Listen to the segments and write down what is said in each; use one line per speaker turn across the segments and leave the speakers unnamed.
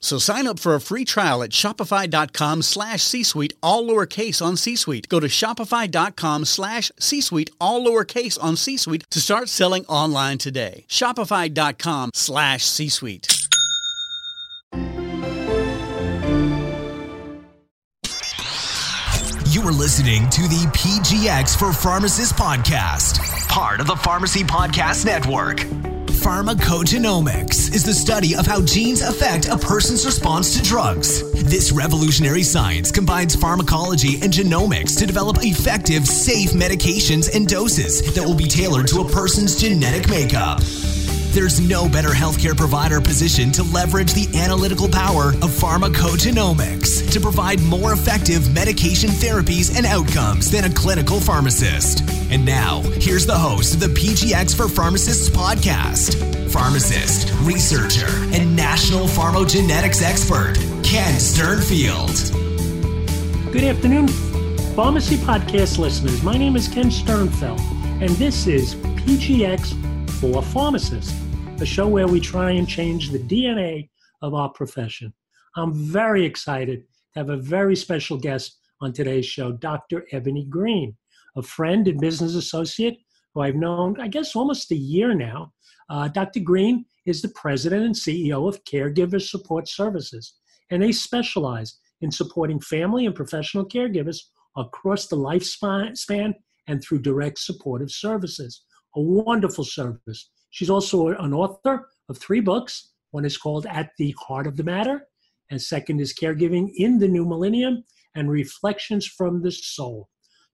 So sign up for a free trial at shopify.com slash C-Suite, all lowercase on C-Suite. Go to shopify.com slash C-Suite, all lowercase on C-Suite to start selling online today. Shopify.com slash C-Suite.
You are listening to the PGX for Pharmacists podcast, part of the Pharmacy Podcast Network. Pharmacogenomics is the study of how genes affect a person's response to drugs. This revolutionary science combines pharmacology and genomics to develop effective, safe medications and doses that will be tailored to a person's genetic makeup. There's no better healthcare provider positioned to leverage the analytical power of pharmacogenomics to provide more effective medication therapies and outcomes than a clinical pharmacist. And now, here's the host of the PGX for Pharmacists podcast pharmacist, researcher, and national pharmacogenetics expert, Ken Sternfeld.
Good afternoon, Pharmacy Podcast listeners. My name is Ken Sternfeld, and this is PGX for Pharmacists a show where we try and change the DNA of our profession. I'm very excited to have a very special guest on today's show, Dr. Ebony Green, a friend and business associate who I've known, I guess, almost a year now. Uh, Dr. Green is the president and CEO of Caregiver Support Services, and they specialize in supporting family and professional caregivers across the lifespan and through direct supportive services. A wonderful service She's also an author of three books. One is called At the Heart of the Matter, and second is Caregiving in the New Millennium and Reflections from the Soul.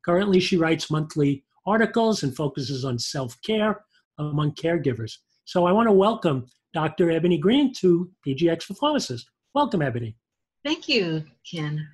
Currently, she writes monthly articles and focuses on self care among caregivers. So I want to welcome Dr. Ebony Green to PGX for Pharmacists. Welcome, Ebony.
Thank you, Ken.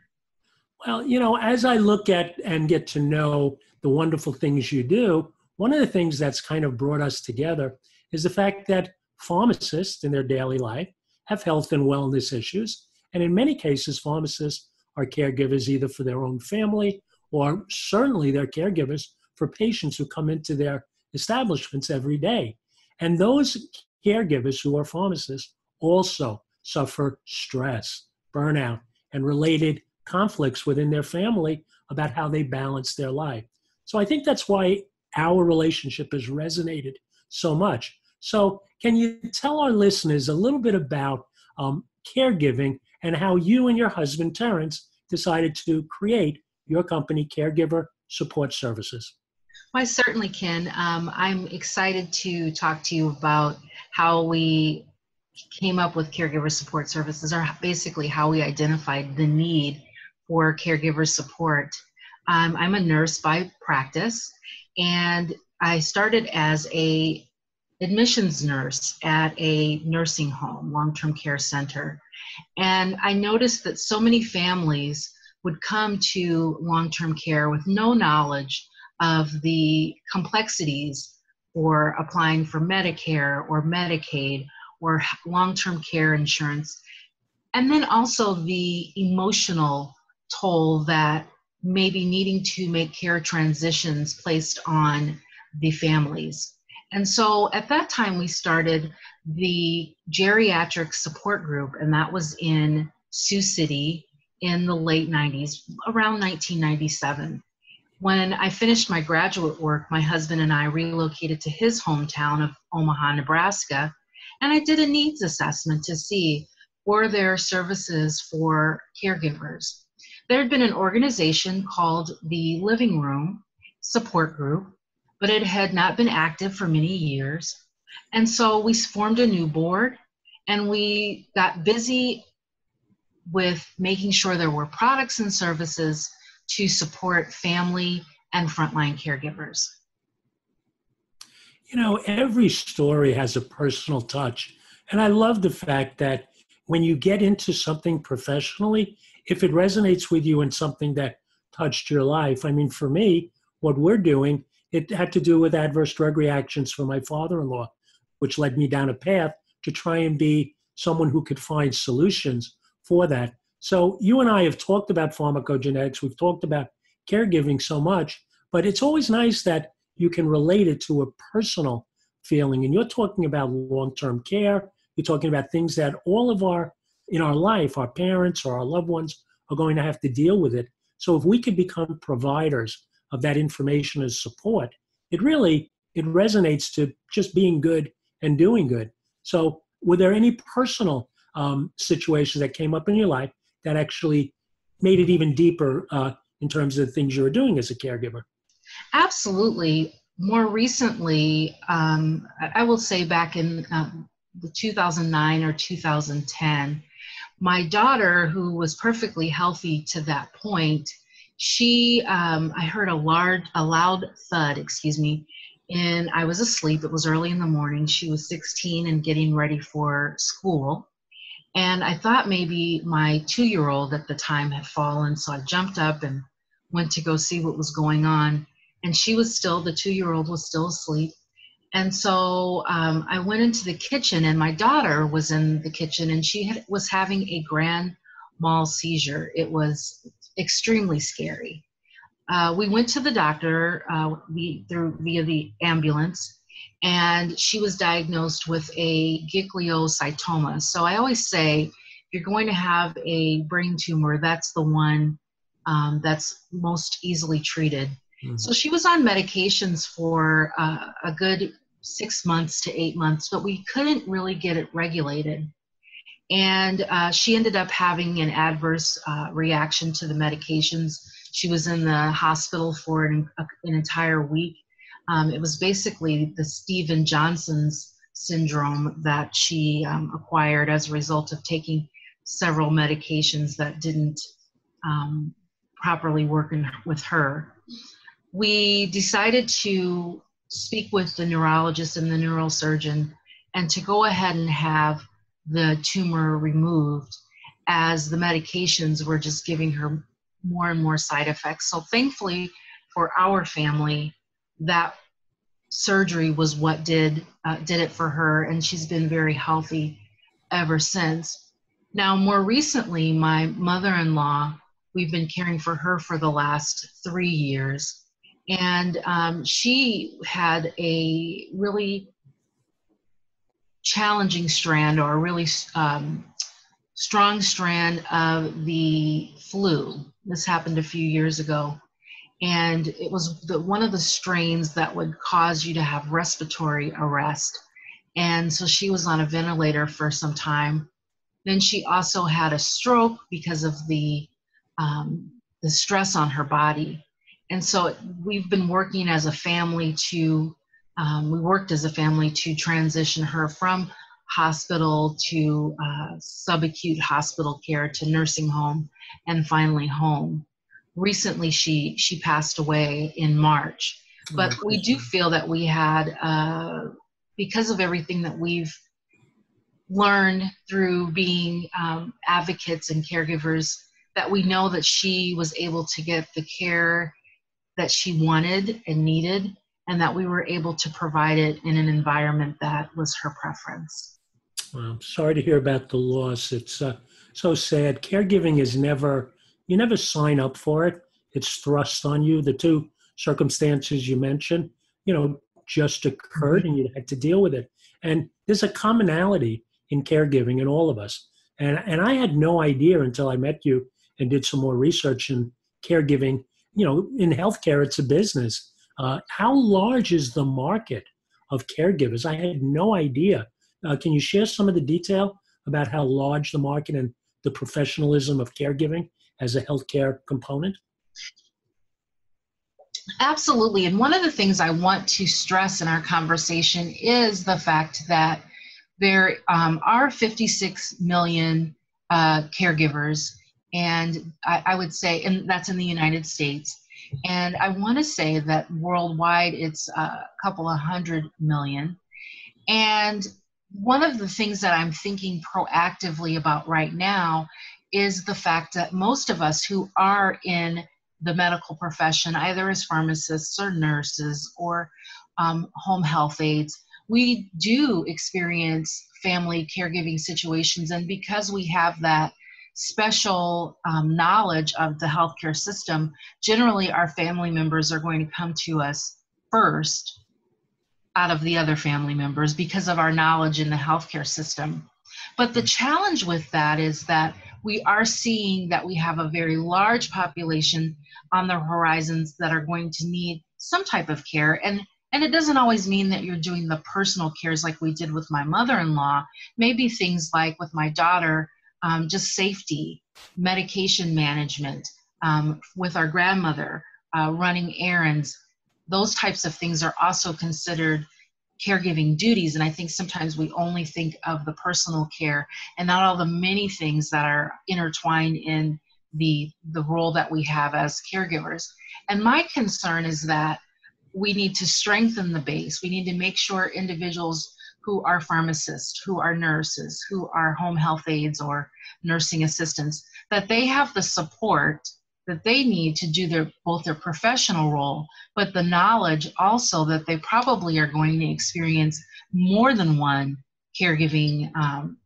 Well, you know, as I look at and get to know the wonderful things you do, one of the things that's kind of brought us together is the fact that pharmacists in their daily life have health and wellness issues. And in many cases, pharmacists are caregivers either for their own family or certainly they're caregivers for patients who come into their establishments every day. And those caregivers who are pharmacists also suffer stress, burnout, and related conflicts within their family about how they balance their life. So I think that's why our relationship has resonated so much. So, can you tell our listeners a little bit about um, caregiving and how you and your husband, Terrence, decided to create your company, Caregiver Support Services?
Well, I certainly can. Um, I'm excited to talk to you about how we came up with caregiver support services, or basically how we identified the need for caregiver support. Um, I'm a nurse by practice, and I started as a admissions nurse at a nursing home, long term care center. And I noticed that so many families would come to long term care with no knowledge of the complexities for applying for Medicare or Medicaid or long term care insurance. And then also the emotional toll that maybe needing to make care transitions placed on the families And so at that time, we started the geriatric support group, and that was in Sioux City in the late 90s, around 1997. When I finished my graduate work, my husband and I relocated to his hometown of Omaha, Nebraska, and I did a needs assessment to see were there services for caregivers. There had been an organization called the Living Room Support Group, but it had not been active for many years. And so we formed a new board and we got busy with making sure there were products and services to support family and frontline caregivers.
You know, every story has a personal touch. And I love the fact that when you get into something professionally, if it resonates with you and something that touched your life, I mean, for me, what we're doing, it had to do with adverse drug reactions for my father in law, which led me down a path to try and be someone who could find solutions for that. So you and I have talked about pharmacogenetics, we've talked about caregiving so much, but it's always nice that you can relate it to a personal feeling. And you're talking about long-term care, you're talking about things that all of our in our life, our parents or our loved ones are going to have to deal with it. So if we could become providers of that information as support, it really it resonates to just being good and doing good. So were there any personal um, situations that came up in your life that actually made it even deeper uh, in terms of the things you were doing as a caregiver?
Absolutely. More recently, um, I will say back in um, the 2009 or 2010, my daughter, who was perfectly healthy to that point, she, um, I heard a large, a loud thud, excuse me, and I was asleep. It was early in the morning. She was 16 and getting ready for school. And I thought maybe my two year old at the time had fallen. So I jumped up and went to go see what was going on. And she was still, the two year old was still asleep. And so um, I went into the kitchen, and my daughter was in the kitchen, and she had, was having a grand mal seizure. It was extremely scary. Uh, we went to the doctor uh, we, through via the ambulance, and she was diagnosed with a gangliocytoma. So I always say, if you're going to have a brain tumor, that's the one um, that's most easily treated. Mm-hmm. So she was on medications for uh, a good six months to eight months, but we couldn't really get it regulated. And uh, she ended up having an adverse uh, reaction to the medications. She was in the hospital for an, an entire week um, it was basically the Steven Johnson's syndrome that she um, acquired as a result of taking several medications that didn't um, properly work in, with her. We decided to speak with the neurologist and the neurosurgeon and to go ahead and have the tumor removed as the medications were just giving her more and more side effects. So, thankfully, for our family, that surgery was what did uh, did it for her, and she's been very healthy ever since. Now, more recently, my mother-in-law, we've been caring for her for the last three years, and um, she had a really challenging strand or a really um, strong strand of the flu. This happened a few years ago and it was the, one of the strains that would cause you to have respiratory arrest. And so she was on a ventilator for some time. Then she also had a stroke because of the um, the stress on her body. And so we've been working as a family to um, we worked as a family to transition her from hospital to uh, subacute hospital care to nursing home and finally home recently she she passed away in March. But we do feel that we had, uh, because of everything that we've learned through being um, advocates and caregivers, that we know that she was able to get the care that she wanted and needed, and that we were able to provide it in an environment that was her preference.
Well, I'm sorry to hear about the loss. It's uh, so sad. Caregiving is never you never sign up for it. It's thrust on you. The two circumstances you mentioned, you know, just occurred and you had to deal with it. And there's a commonality in caregiving in all of us. And, and I had no idea until I met you and did some more research in caregiving. You know, in healthcare, it's a business. Uh, how large is the market of caregivers? I had no idea. Uh, can you share some of the detail about how large the market and the professionalism of caregiving as a healthcare component?
Absolutely. And one of the things I want to stress in our conversation is the fact that there um, are 56 million uh, caregivers, and I, I, would say, and that's in the United States. And I want to say that worldwide it's a couple of hundred million. And one of the things that I'm thinking proactively about right now is the fact that most of us who are in the medical profession, either as pharmacists or nurses or um, home health aides, we do experience family caregiving situations. And because we have that special um, knowledge of the healthcare system, generally our family members are going to come to us first out of the other family members because of our knowledge in the healthcare system. But the challenge with that is that we are seeing that we have a very large population on the horizons that are going to need some type of care. And and it doesn't always mean that you're doing the personal cares like we did with my mother-in-law. Maybe things like with my daughter, um, just safety, medication management, um, with our grandmother, uh, running errands. Those types of things are also considered caregiving duties and i think sometimes we only think of the personal care and not all the many things that are intertwined in the the role that we have as caregivers and my concern is that we need to strengthen the base we need to make sure individuals who are pharmacists who are nurses who are home health aides or nursing assistants that they have the support that they need to do their both their professional role but the knowledge also that they probably are going to experience more than one caregiving um,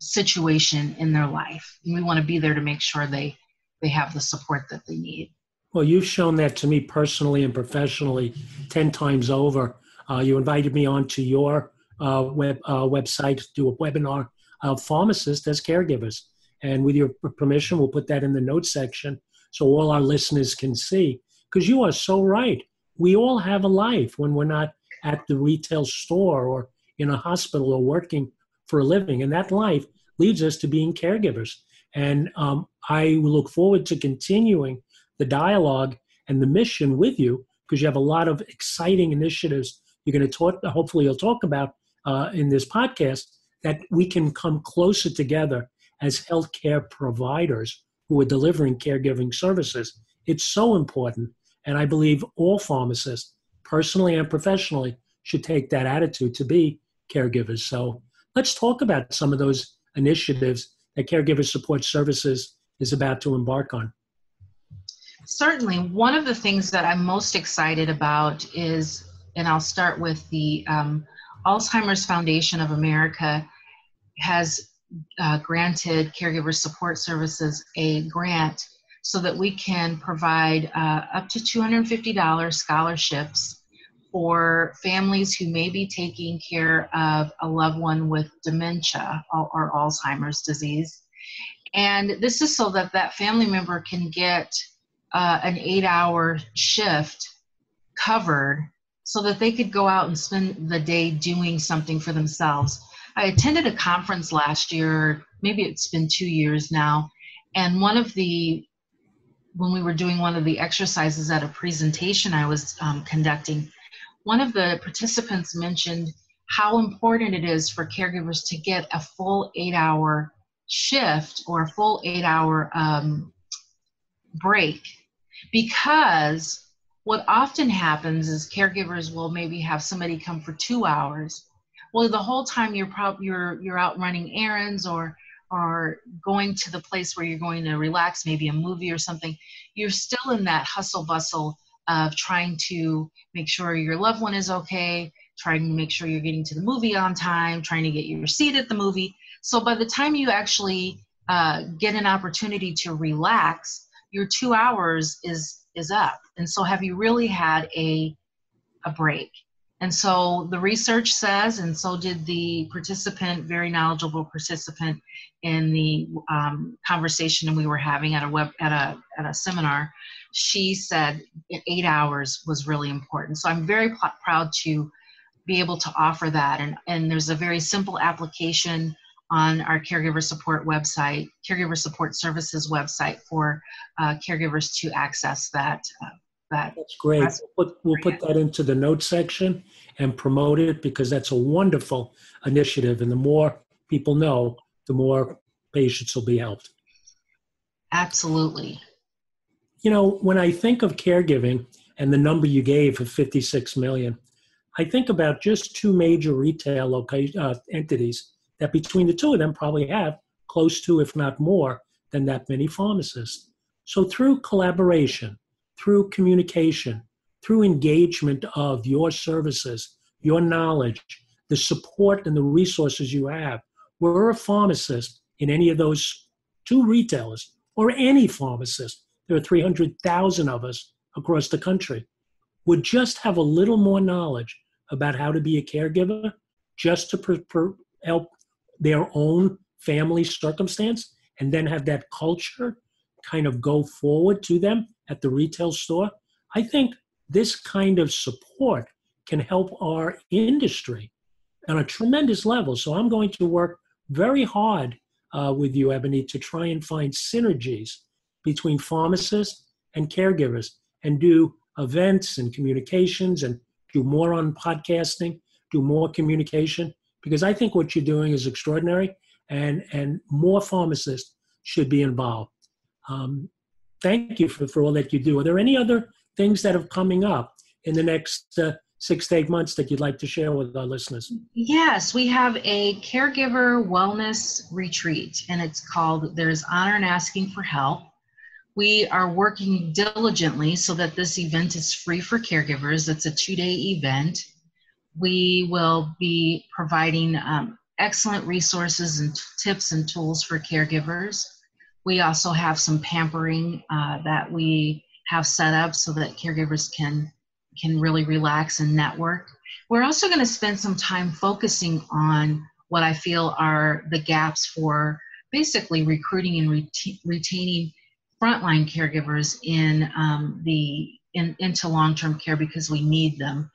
situation in their life. And we want to be there to make sure they they have the support that they need.
Well you've shown that to me personally and professionally 10 times over. Uh, you invited me onto your uh, web website do a webinar of pharmacists as caregivers and with your permission we'll put that in the notes section so all our listeners can see. Because you are so right. We all have a life when we're not at the retail store or in a hospital or working for a living. And that life leads us to being caregivers. And um, I look forward to continuing the dialogue and the mission with you because you have a lot of exciting initiatives you're going to talk, hopefully, you'll talk about uh, in this podcast that we can come closer together as healthcare providers who are delivering caregiving services. It's so important. And I believe all pharmacists, personally and professionally, should take that attitude to be caregivers. So let's talk about some of those initiatives that Caregiver Support Services is about to embark on.
Certainly. One of the things that I'm most excited about is, and I'll start with the um, Alzheimer's Foundation of America has uh, granted Caregiver Support Services a grant so that we can provide uh, up to $250 scholarships for families who may be taking care of a loved one with dementia or, Alzheimer's disease. And this is so that that family member can get uh, an eight hour shift covered so that they could go out and spend the day doing something for themselves. I attended a conference last year, maybe it's been two years now, and one of the when we were doing one of the exercises at a presentation I was um, conducting, one of the participants mentioned how important it is for caregivers to get a full eight hour shift or a full eight hour um, break because what often happens is caregivers will maybe have somebody come for two hours. Well the whole time you're prob- you're you're out running errands or or going to the place where you're going to relax maybe a movie or something you're still in that hustle bustle of trying to make sure your loved one is okay trying to make sure you're getting to the movie on time trying to get your seat at the movie. So by the time you actually uh, get an opportunity to relax your two hours is is up and so have you really had a a break And so the research says, and so did the participant, very knowledgeable participant in the um, conversation we were having at a web at a at a seminar. She said eight hours was really important. So I'm very pl- proud to be able to offer that. And and there's a very simple application on our caregiver support website, caregiver support services website for uh, caregivers to access that. Uh, that
that's great. We'll put, we'll put that into the notes section and promote it because that's a wonderful initiative. And the more people know, the more patients will be helped.
Absolutely.
You know, when I think of caregiving and the number you gave of 56 million, I think about just two major retail location, uh, entities that between the two of them probably have close to, if not more, than that many pharmacists. So through collaboration, through communication, through engagement of your services, your knowledge, the support and the resources you have, we're a pharmacist in any of those two retailers or any pharmacist, there are 300,000 of us across the country, would just have a little more knowledge about how to be a caregiver just to per, per, help their own family circumstance and then have that culture kind of go forward to them at the retail store. I think this kind of support can help our industry on a tremendous level. So I'm going to work very hard uh, with you, Ebony, to try and find synergies between pharmacists and caregivers and do events and communications and do more on podcasting, do more communication, because I think what you're doing is extraordinary and, and more pharmacists should be involved. Um, thank you for, for all that you do. Are there any other things that are coming up in the next uh, six to eight months that you'd like to share with our listeners?
Yes, we have a caregiver wellness retreat, and it's called There's Honor in Asking for Help. We are working diligently so that this event is free for caregivers. It's a two day event. We will be providing um, excellent resources and tips and tools for caregivers. We also have some pampering uh, that we have set up so that caregivers can can really relax and network. We're also going to spend some time focusing on what I feel are the gaps for basically recruiting and ret- retaining frontline caregivers in um, the in, into long-term care because we need them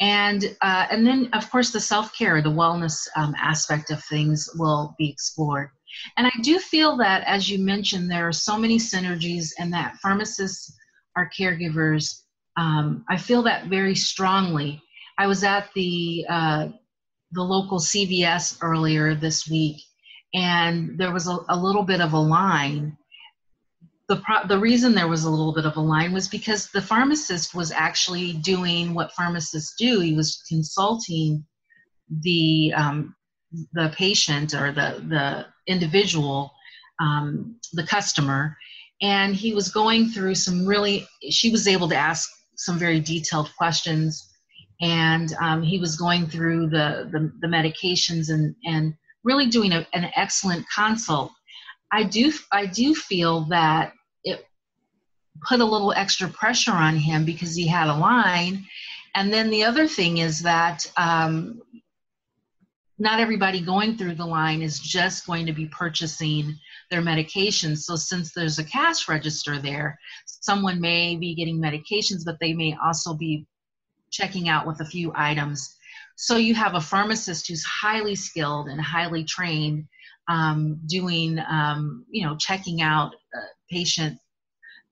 and uh, and then of course the self-care the wellness um, aspect of things will be explored and I do feel that, as you mentioned, there are so many synergies and that pharmacists are caregivers. Um, I feel that very strongly. I was at the uh, the local CVS earlier this week, and there was a, a little bit of a line. The, pro- the reason there was a little bit of a line was because the pharmacist was actually doing what pharmacists do. He was consulting the um, the patient or the the individual, um, the customer, and he was going through some really. She was able to ask some very detailed questions, and um, he was going through the, the the, medications and and really doing a, an excellent consult. I do I do feel that put a little extra pressure on him because he had a line. And then the other thing is that um, not everybody going through the line is just going to be purchasing their medications. So, since there's a cash register there, someone may be getting medications, but they may also be checking out with a few items. So, you have a pharmacist who's highly skilled and highly trained um, doing, um, you know, checking out a patient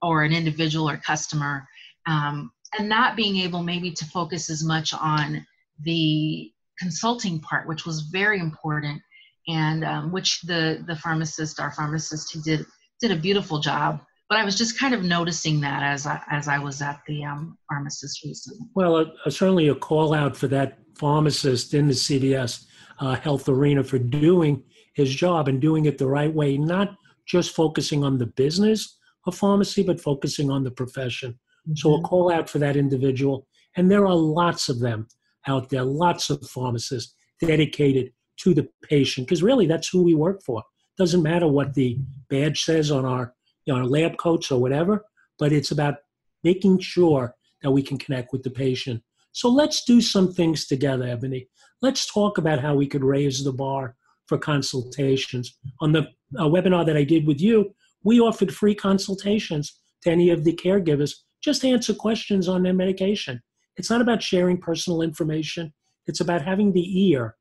or an individual or customer um, and not being able maybe to focus as much on the consulting part, which was very important, and um, which the the pharmacist, our pharmacist, who did did a beautiful job. But I was just kind of noticing that as I, as I was at the um, pharmacist recently.
Well, uh, uh, certainly a call out for that pharmacist in the CVS uh, health arena for doing his job and doing it the right way, not just focusing on the business of pharmacy, but focusing on the profession. Mm-hmm. So a call out for that individual. And there are lots of them out there, lots of pharmacists dedicated to the patient, because really that's who we work for. Doesn't matter what the badge says on our, you know, our lab coats or whatever, but it's about making sure that we can connect with the patient So let's do some things together, Ebony. Let's talk about how we could raise the bar for consultations. On the uh, webinar that I did with you, we offered free consultations to any of the caregivers. Just answer questions on their medication. It's not about sharing personal information. It's about having the ear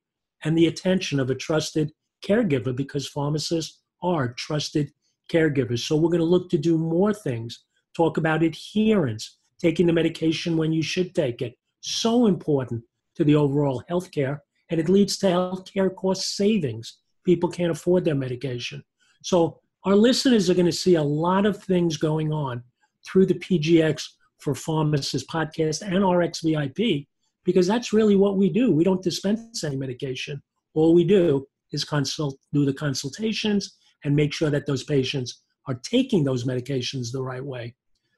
and the attention of a trusted caregiver because pharmacists are trusted caregivers. So we're going to look to do more things, talk about adherence, taking the medication when you should take it. So important to the overall healthcare, and it leads to healthcare cost savings. People can't afford their medication. So our listeners are going to see a lot of things going on through the PGX for Pharmacists podcast and RxVIP because that's really what we do. We don't dispense any medication. All we do is consult, do the consultations and make sure that those patients are taking those medications the right way.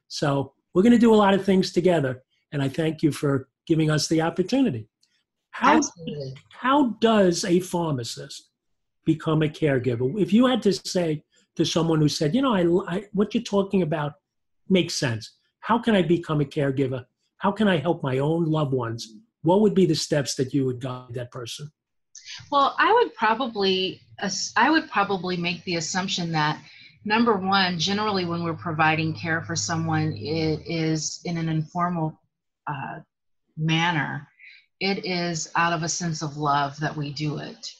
So we're going to do a lot of things together, and I thank you for giving us the opportunity. How, Absolutely. how does a pharmacist become a caregiver? If you had to say to someone who said, you know, I, I, what you're talking about makes sense. How can I become a caregiver? How can I help my own loved ones? What would be the steps that you would guide that person?
Well, I would probably I would probably make the assumption that number one, generally when we're providing care for someone, it is in an informal uh, manner. It is out of a sense of love that we do it,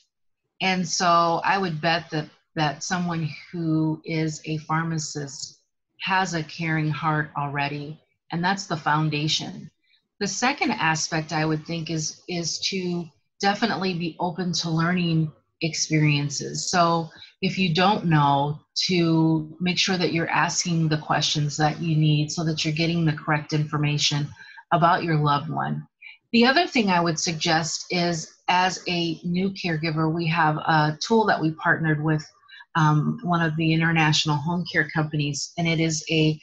and so I would bet that that someone who is a pharmacist has a caring heart already, and that's the foundation. The second aspect I would think is is to definitely be open to learning experiences. So if you don't know, to make sure that you're asking the questions that you need so that you're getting the correct information about your loved one. The other thing I would suggest is as a new caregiver, we have a tool that we partnered with um, one of the international home care companies, and it is a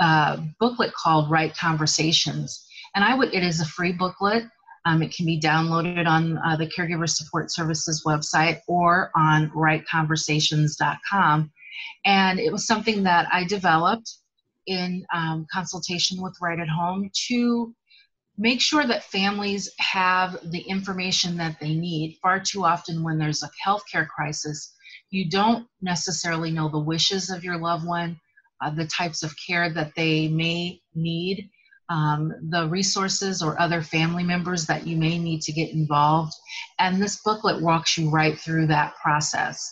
uh, booklet called Right Conversations. And I would, it is a free booklet. Um, it can be downloaded on uh, the Caregiver Support Services website or on rightconversations.com. And it was something that I developed in um, consultation with Right at Home to make sure that families have the information that they need. Far too often, when there's a healthcare crisis, you don't necessarily know the wishes of your loved one, uh, the types of care that they may need um, the resources or other family members that you may need to get involved. And this booklet walks you right through that process.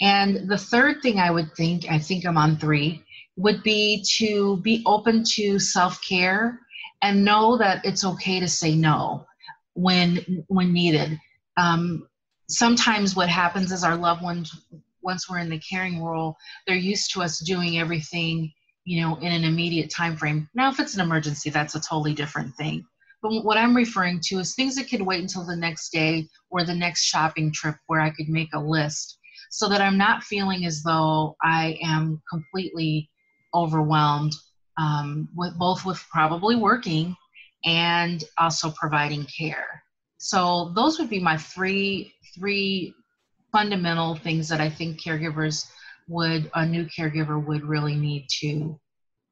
And the third thing I would think, I think I'm on three, would be to be open to self care and know that it's okay to say no when when needed. Um, sometimes what happens is our loved ones, once we're in the caring role, they're used to us doing everything you know, in an immediate time frame. Now, if it's an emergency, that's a totally different thing. But what I'm referring to is things that could wait until the next day or the next shopping trip where I could make a list so that I'm not feeling as though I am completely overwhelmed um, with both with probably working and also providing care. So those would be my three three fundamental things that I think caregivers would a new caregiver would really need to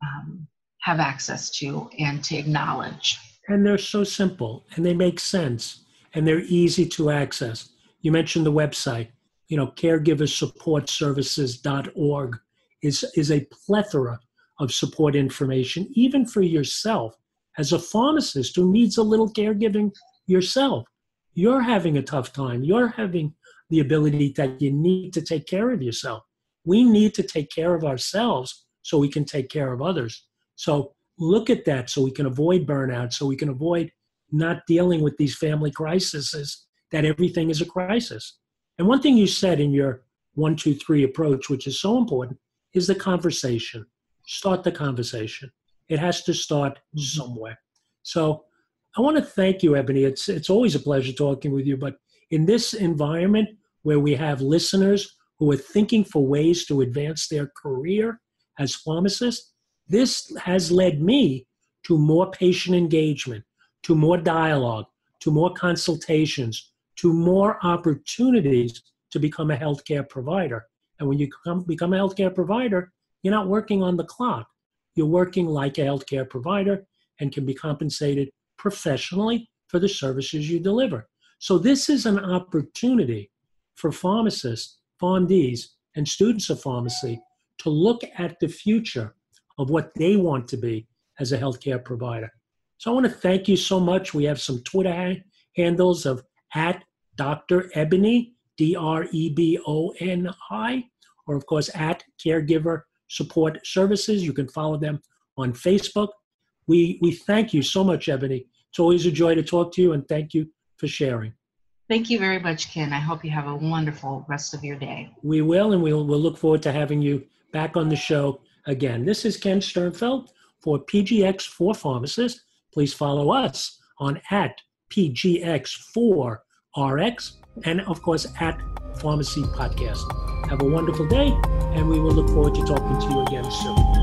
um, have access to and to acknowledge.
And they're so simple and they make sense and they're easy to access. You mentioned the website, you know, caregiversupportservices.org is, is a plethora of support information, even for yourself as a pharmacist who needs a little caregiving yourself. You're having a tough time. You're having the ability that you need to take care of yourself we need to take care of ourselves so we can take care of others. So look at that so we can avoid burnout, so we can avoid not dealing with these family crises, that everything is a crisis. And one thing you said in your one, two, three approach, which is so important, is the conversation. Start the conversation. It has to start mm-hmm. somewhere. So I want to thank you, Ebony. It's, it's always a pleasure talking with you, but in this environment where we have listeners who are thinking for ways to advance their career as pharmacists, this has led me to more patient engagement, to more dialogue, to more consultations, to more opportunities to become a healthcare provider. And when you come, become a healthcare provider, you're not working on the clock. You're working like a healthcare provider and can be compensated professionally for the services you deliver. So this is an opportunity for pharmacists, PharmDs, and students of pharmacy to look at the future of what they want to be as a healthcare provider. So I want to thank you so much. We have some Twitter handles of at Dr. Ebony, D R E B O N I, or of course at Caregiver Support Services. You can follow them on Facebook. We, we thank you so much, Ebony. It's always a joy to talk to you, and thank you for sharing.
Thank you very much, Ken. I hope you have a wonderful rest of your day.
We will, and we'll, we'll look forward to having you back on the show again. This is Ken Sternfeld for PGX for Pharmacists. Please follow us on at PGX4RX and, of course, at Pharmacy Podcast. Have a wonderful day, and we will look forward to talking to you again soon.